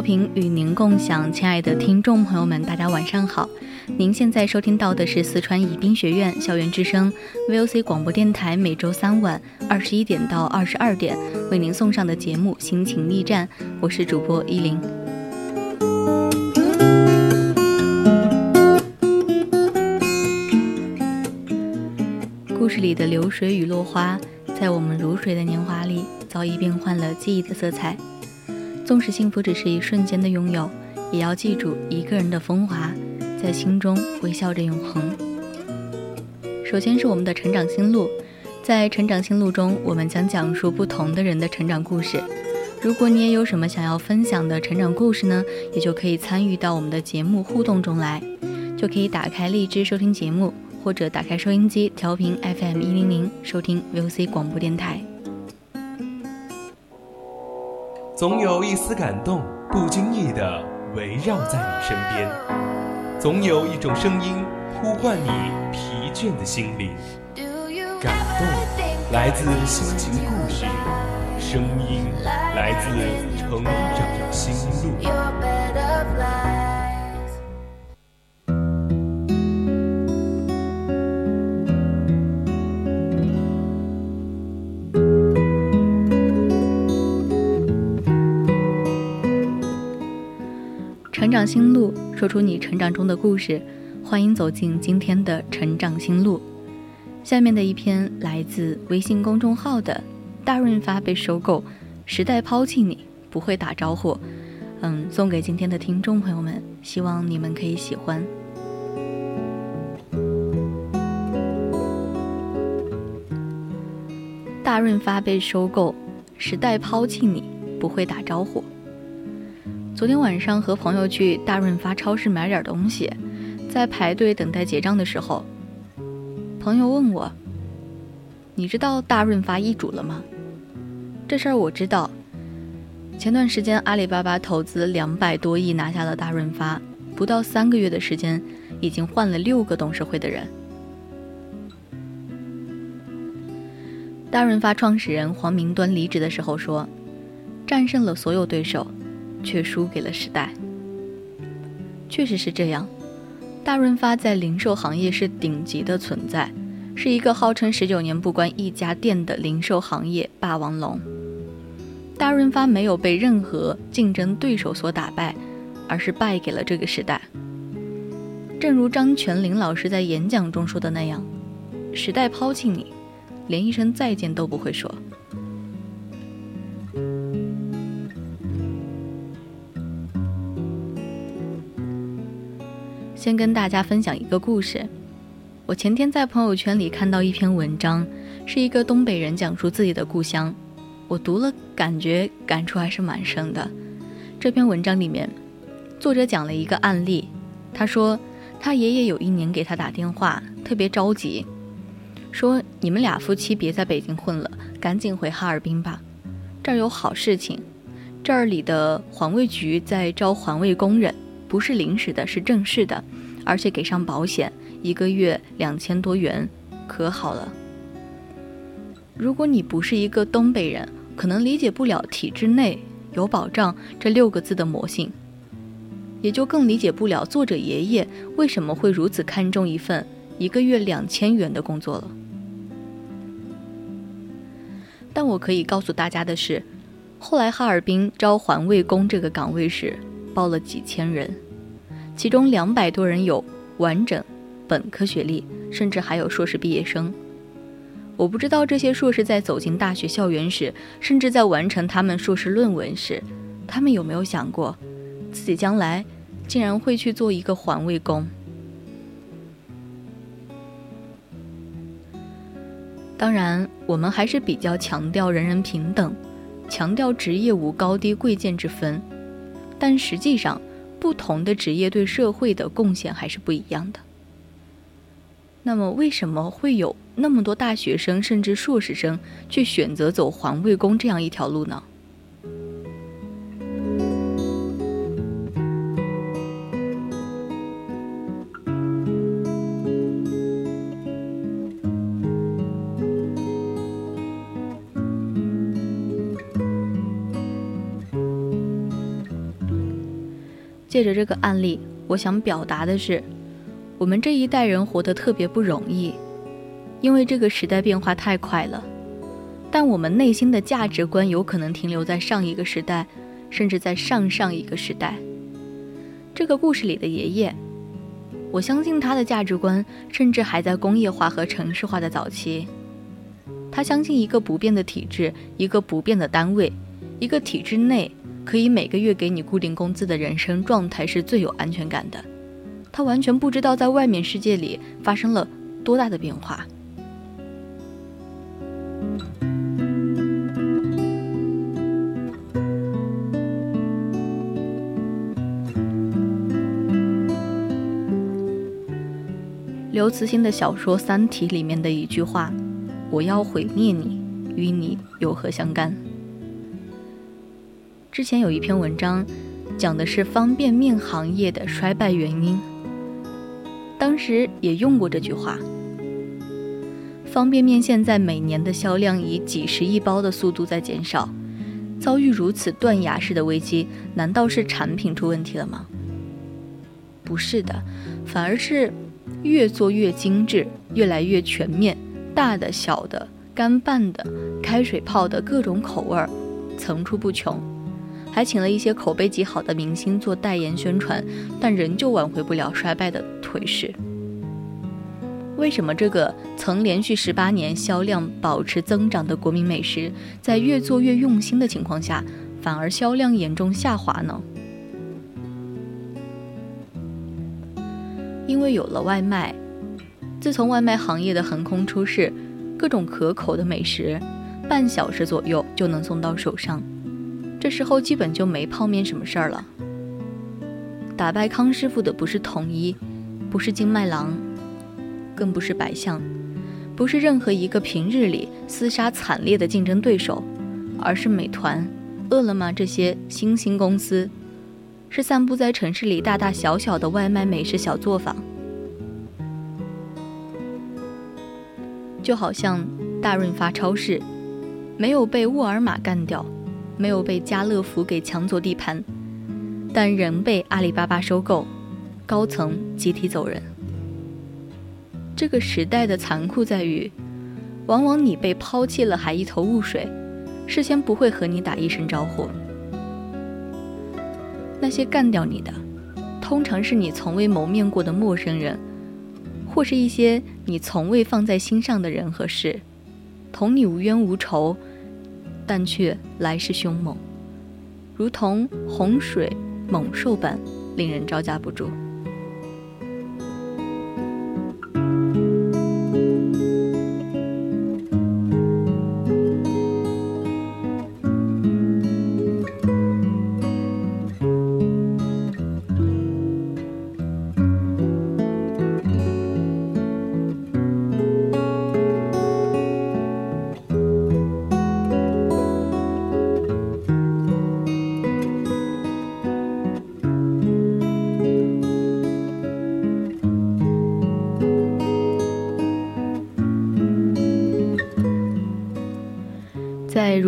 调频与您共享，亲爱的听众朋友们，大家晚上好。您现在收听到的是四川宜宾学院校园之声 VOC 广播电台，每周三晚二十一点到二十二点为您送上的节目《心情驿站》，我是主播依林。故事里的流水与落花，在我们如水的年华里，早已变换了记忆的色彩。纵使幸福只是一瞬间的拥有，也要记住一个人的风华，在心中微笑着永恒。首先是我们的成长心路，在成长心路中，我们将讲述不同的人的成长故事。如果你也有什么想要分享的成长故事呢，也就可以参与到我们的节目互动中来，就可以打开荔枝收听节目，或者打开收音机调频 FM 一零零收听 VOC 广播电台。总有一丝感动，不经意地围绕在你身边；总有一种声音呼唤你疲倦的心灵。感动来自心情故事，声音来自成长心路。成长心路，说出你成长中的故事。欢迎走进今天的成长心路。下面的一篇来自微信公众号的“大润发被收购，时代抛弃你，不会打招呼”。嗯，送给今天的听众朋友们，希望你们可以喜欢。大润发被收购，时代抛弃你，不会打招呼。昨天晚上和朋友去大润发超市买点东西，在排队等待结账的时候，朋友问我：“你知道大润发易主了吗？”这事儿我知道。前段时间阿里巴巴投资两百多亿拿下了大润发，不到三个月的时间，已经换了六个董事会的人。大润发创始人黄明端离职的时候说：“战胜了所有对手。”却输给了时代。确实是这样，大润发在零售行业是顶级的存在，是一个号称十九年不关一家店的零售行业霸王龙。大润发没有被任何竞争对手所打败，而是败给了这个时代。正如张泉灵老师在演讲中说的那样：“时代抛弃你，连一声再见都不会说。”先跟大家分享一个故事。我前天在朋友圈里看到一篇文章，是一个东北人讲述自己的故乡。我读了，感觉感触还是蛮深的。这篇文章里面，作者讲了一个案例。他说，他爷爷有一年给他打电话，特别着急，说：“你们俩夫妻别在北京混了，赶紧回哈尔滨吧，这儿有好事情。这儿里的环卫局在招环卫工人。”不是临时的，是正式的，而且给上保险，一个月两千多元，可好了。如果你不是一个东北人，可能理解不了“体制内有保障”这六个字的魔性，也就更理解不了作者爷爷为什么会如此看重一份一个月两千元的工作了。但我可以告诉大家的是，后来哈尔滨招环卫工这个岗位时，报了几千人，其中两百多人有完整本科学历，甚至还有硕士毕业生。我不知道这些硕士在走进大学校园时，甚至在完成他们硕士论文时，他们有没有想过，自己将来竟然会去做一个环卫工？当然，我们还是比较强调人人平等，强调职业无高低贵贱之分。但实际上，不同的职业对社会的贡献还是不一样的。那么，为什么会有那么多大学生甚至硕士生去选择走环卫工这样一条路呢？借着这个案例，我想表达的是，我们这一代人活得特别不容易，因为这个时代变化太快了。但我们内心的价值观有可能停留在上一个时代，甚至在上上一个时代。这个故事里的爷爷，我相信他的价值观甚至还在工业化和城市化的早期。他相信一个不变的体制，一个不变的单位，一个体制内。可以每个月给你固定工资的人生状态是最有安全感的。他完全不知道在外面世界里发生了多大的变化。刘慈欣的小说《三体》里面的一句话：“我要毁灭你，与你有何相干？”之前有一篇文章，讲的是方便面行业的衰败原因。当时也用过这句话。方便面现在每年的销量以几十亿包的速度在减少，遭遇如此断崖式的危机，难道是产品出问题了吗？不是的，反而是越做越精致，越来越全面，大的、小的、干拌的、开水泡的各种口味儿层出不穷。还请了一些口碑极好的明星做代言宣传，但仍旧挽回不了衰败的颓势。为什么这个曾连续十八年销量保持增长的国民美食，在越做越用心的情况下，反而销量严重下滑呢？因为有了外卖。自从外卖行业的横空出世，各种可口的美食，半小时左右就能送到手上。这时候基本就没泡面什么事儿了。打败康师傅的不是统一，不是金麦郎，更不是百象，不是任何一个平日里厮杀惨烈的竞争对手，而是美团、饿了么这些新兴公司，是散布在城市里大大小小的外卖美食小作坊。就好像大润发超市，没有被沃尔玛干掉。没有被家乐福给抢走地盘，但仍被阿里巴巴收购，高层集体走人。这个时代的残酷在于，往往你被抛弃了还一头雾水，事先不会和你打一声招呼。那些干掉你的，通常是你从未谋面过的陌生人，或是一些你从未放在心上的人和事，同你无冤无仇。但却来势凶猛，如同洪水猛兽般，令人招架不住。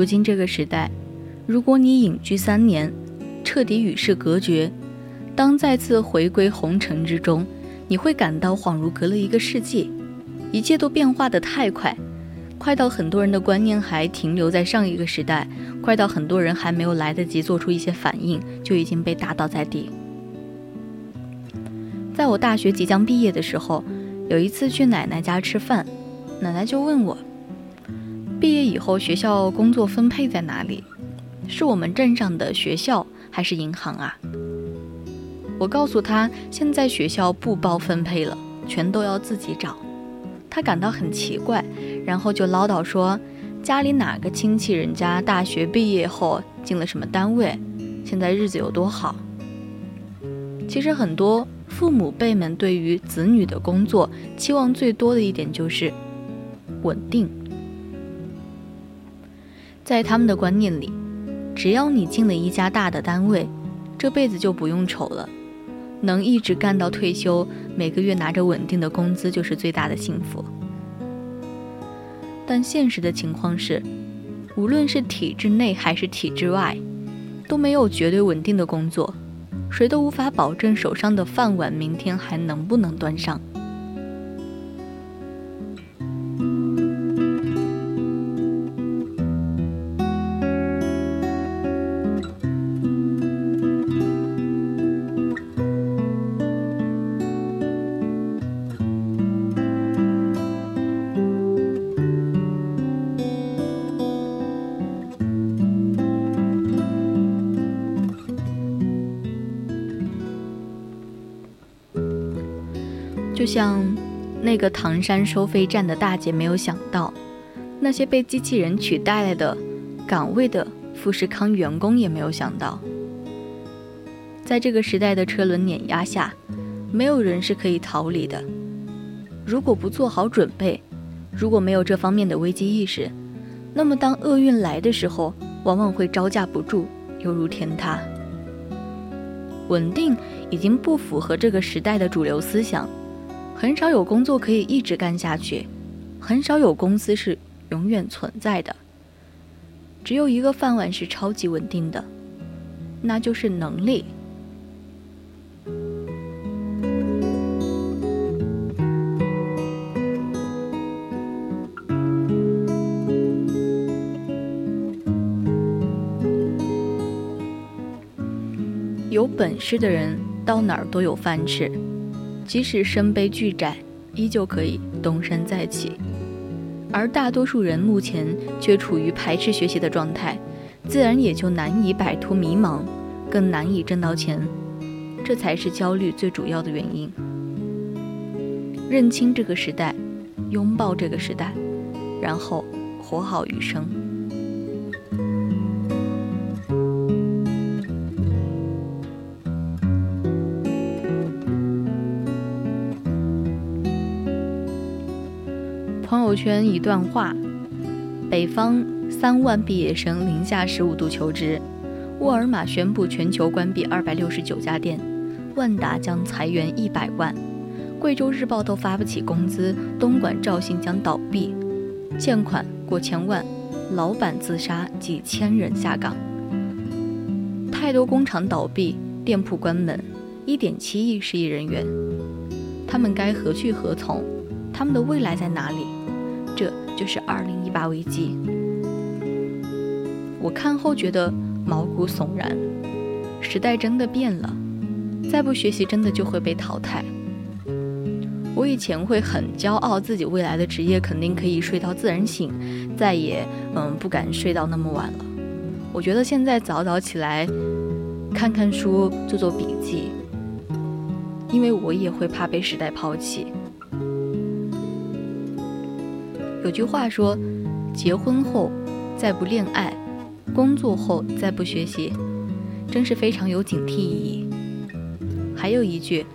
如今这个时代，如果你隐居三年，彻底与世隔绝，当再次回归红尘之中，你会感到恍如隔了一个世纪，一切都变化的太快，快到很多人的观念还停留在上一个时代，快到很多人还没有来得及做出一些反应，就已经被打倒在地。在我大学即将毕业的时候，有一次去奶奶家吃饭，奶奶就问我：“以后学校工作分配在哪里？是我们镇上的学校还是银行啊？”我告诉他，现在学校不包分配了，全都要自己找。他感到很奇怪，然后就唠叨说：“家里哪个亲戚人家大学毕业后进了什么单位，现在日子有多好。”其实很多。父母辈们对于子女的工作期望最多的一点就是稳定，在他们的观念里，只要你进了一家大的单位，这辈子就不用愁了，能一直干到退休，每个月拿着稳定的工资就是最大的幸福。但现实的情况是，无论是体制内还是体制外，都没有绝对稳定的工作。谁都无法保证手上的饭碗明天还能不能端上。像那个唐山收费站的大姐没有想到，那些被机器人取代了的岗位的富士康员工也没有想到，在这个时代的车轮碾压下，没有人是可以逃离的。如果不做好准备，如果没有这方面的危机意识，那么当厄运来的时候，往往会招架不住，犹如天塌。稳定已经不符合这个时代的主流思想。很少有工作可以一直干下去，很少有公司是永远存在的。只有一个饭碗是超级稳定的，那就是能力。有本事的人到哪儿都有饭吃。即使身背巨债，依旧可以东山再起，而大多数人目前却处于排斥学习的状态，自然也就难以摆脱迷茫，更难以挣到钱，这才是焦虑最主要的原因。认清这个时代，拥抱这个时代，然后活好余生。友圈一段话：北方三万毕业生零下十五度求职，沃尔玛宣布全球关闭二百六十九家店，万达将裁员一百万，贵州日报都发不起工资，东莞肇兴将倒闭，欠款过千万，老板自杀，几千人下岗，太多工厂倒闭，店铺关门，一点七亿失业人员，他们该何去何从？他们的未来在哪里？这就是二零一八危机。我看后觉得毛骨悚然，时代真的变了，再不学习真的就会被淘汰。我以前会很骄傲自己未来的职业肯定可以睡到自然醒，再也嗯不敢睡到那么晚了。我觉得现在早早起来，看看书，做做笔记，因为我也会怕被时代抛弃。有句话说：“结婚后再不恋爱，工作后再不学习，真是非常有警惕意义。”还有一句：“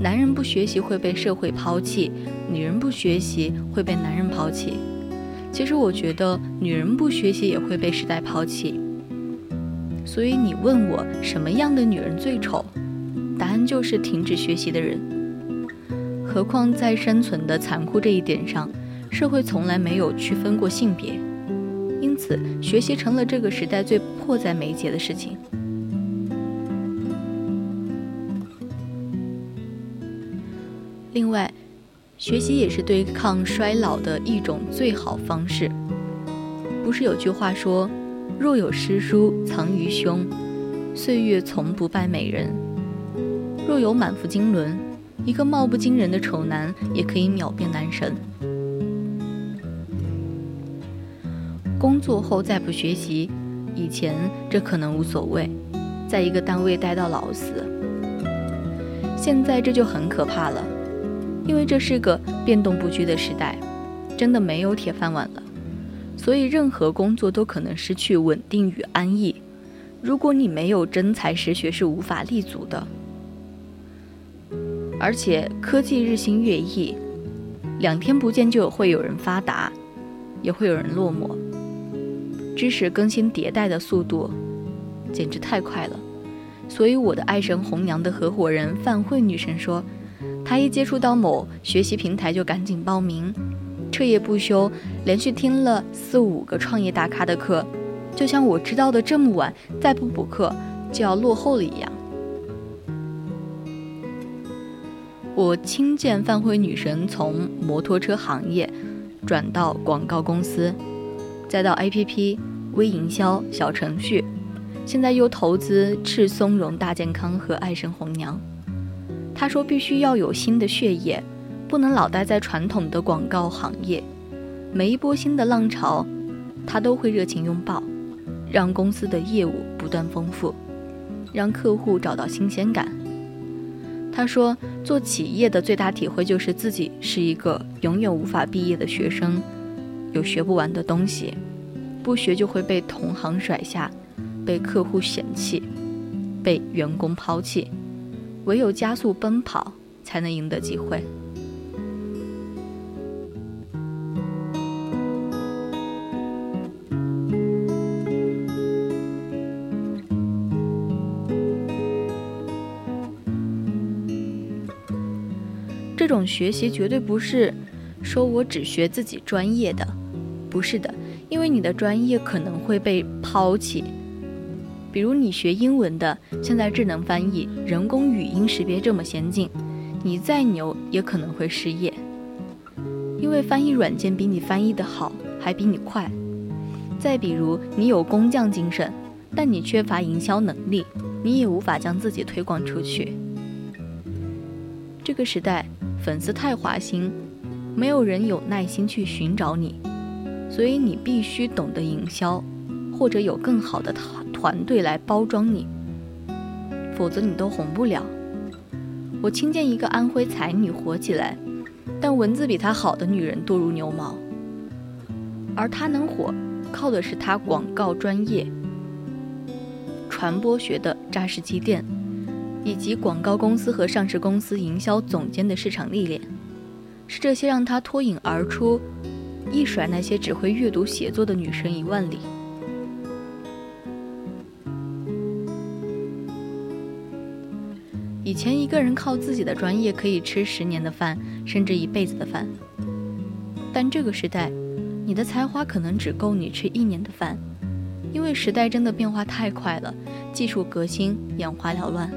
男人不学习会被社会抛弃，女人不学习会被男人抛弃。”其实我觉得女人不学习也会被时代抛弃。所以你问我什么样的女人最丑，答案就是停止学习的人。何况在生存的残酷这一点上。社会从来没有区分过性别，因此学习成了这个时代最迫在眉睫的事情。另外，学习也是对抗衰老的一种最好方式。不是有句话说：“若有诗书藏于胸，岁月从不败美人；若有满腹经纶，一个貌不惊人的丑男也可以秒变男神。”工作后再不学习，以前这可能无所谓，在一个单位待到老死。现在这就很可怕了，因为这是个变动不居的时代，真的没有铁饭碗了，所以任何工作都可能失去稳定与安逸。如果你没有真才实学，是无法立足的。而且科技日新月异，两天不见就会有人发达，也会有人落寞。知识更新迭代的速度简直太快了。所以，我的爱神红娘的合伙人范慧女神说，她一接触到某学习平台就赶紧报名，彻夜不休，连续听了四五个创业大咖的课，就像我知道的这么晚，再不补课就要落后了一样。我亲见范慧女神从摩托车行业转到广告公司，再到 APP、微营销、小程序。现在又投资赤松茸大健康和爱神红娘，他说必须要有新的血液，不能老待在传统的广告行业。每一波新的浪潮，他都会热情拥抱，让公司的业务不断丰富，让客户找到新鲜感。他说，做企业的最大体会就是自己是一个永远无法毕业的学生，有学不完的东西，不学就会被同行甩下。被客户嫌弃，被员工抛弃，唯有加速奔跑，才能赢得机会。这种学习绝对不是说我只学自己专业的，不是的，因为你的专业可能会被抛弃。比如你学英文的，现在智能翻译、人工语音识别这么先进，你再牛也可能会失业，因为翻译软件比你翻译的好，还比你快。再比如你有工匠精神，但你缺乏营销能力，你也无法将自己推广出去。这个时代粉丝太花心，没有人有耐心去寻找你，所以你必须懂得营销，或者有更好的团。团队来包装你，否则你都红不了。我亲见一个安徽才女火起来，但文字比她好的女人多如牛毛。而她能火，靠的是她广告专业、传播学的扎实积淀，以及广告公司和上市公司营销总监的市场历练。是这些让她脱颖而出，一甩那些只会阅读写作的女生一万里。以前一个人靠自己的专业可以吃十年的饭，甚至一辈子的饭。但这个时代，你的才华可能只够你吃一年的饭，因为时代真的变化太快了，技术革新眼花缭乱。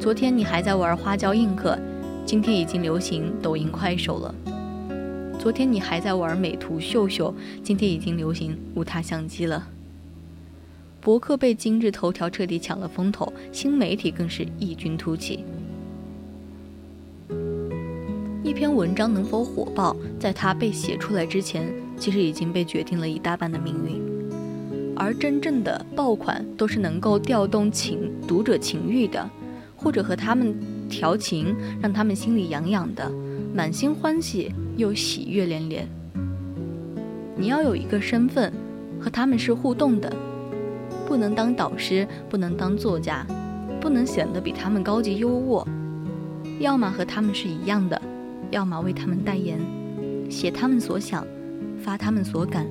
昨天你还在玩花椒映客，今天已经流行抖音快手了。昨天你还在玩美图秀秀，今天已经流行无他相机了。博客被今日头条彻底抢了风头，新媒体更是异军突起。一篇文章能否火爆，在它被写出来之前，其实已经被决定了一大半的命运。而真正的爆款，都是能够调动情读者情欲的，或者和他们调情，让他们心里痒痒的，满心欢喜又喜悦连连。你要有一个身份，和他们是互动的。不能当导师，不能当作家，不能显得比他们高级优渥，要么和他们是一样的，要么为他们代言，写他们所想，发他们所感，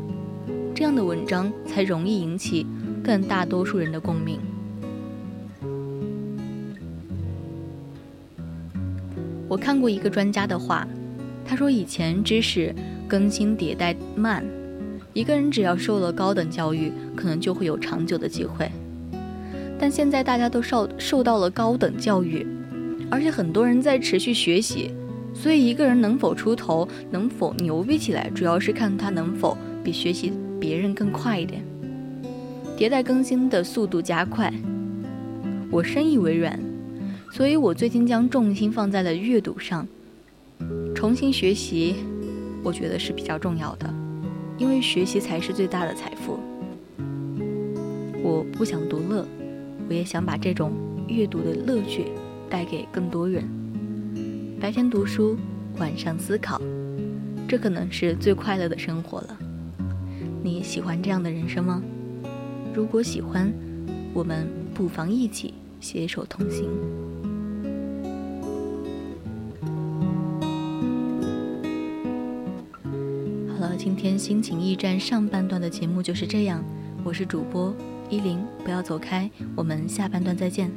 这样的文章才容易引起更大多数人的共鸣。我看过一个专家的话，他说以前知识更新迭代慢。一个人只要受了高等教育，可能就会有长久的机会。但现在大家都受受到了高等教育，而且很多人在持续学习，所以一个人能否出头，能否牛逼起来，主要是看他能否比学习别人更快一点，迭代更新的速度加快。我深以为然，所以我最近将重心放在了阅读上。重新学习，我觉得是比较重要的，因为学习才是最大的财富。我不想独乐，我也想把这种阅读的乐趣带给更多人。白天读书，晚上思考，这可能是最快乐的生活了。你喜欢这样的人生吗？如果喜欢，我们不妨一起携手同行。好了，今天心情驿站上半段的节目就是这样，我是主播依林，不要走开，我们下半段再见。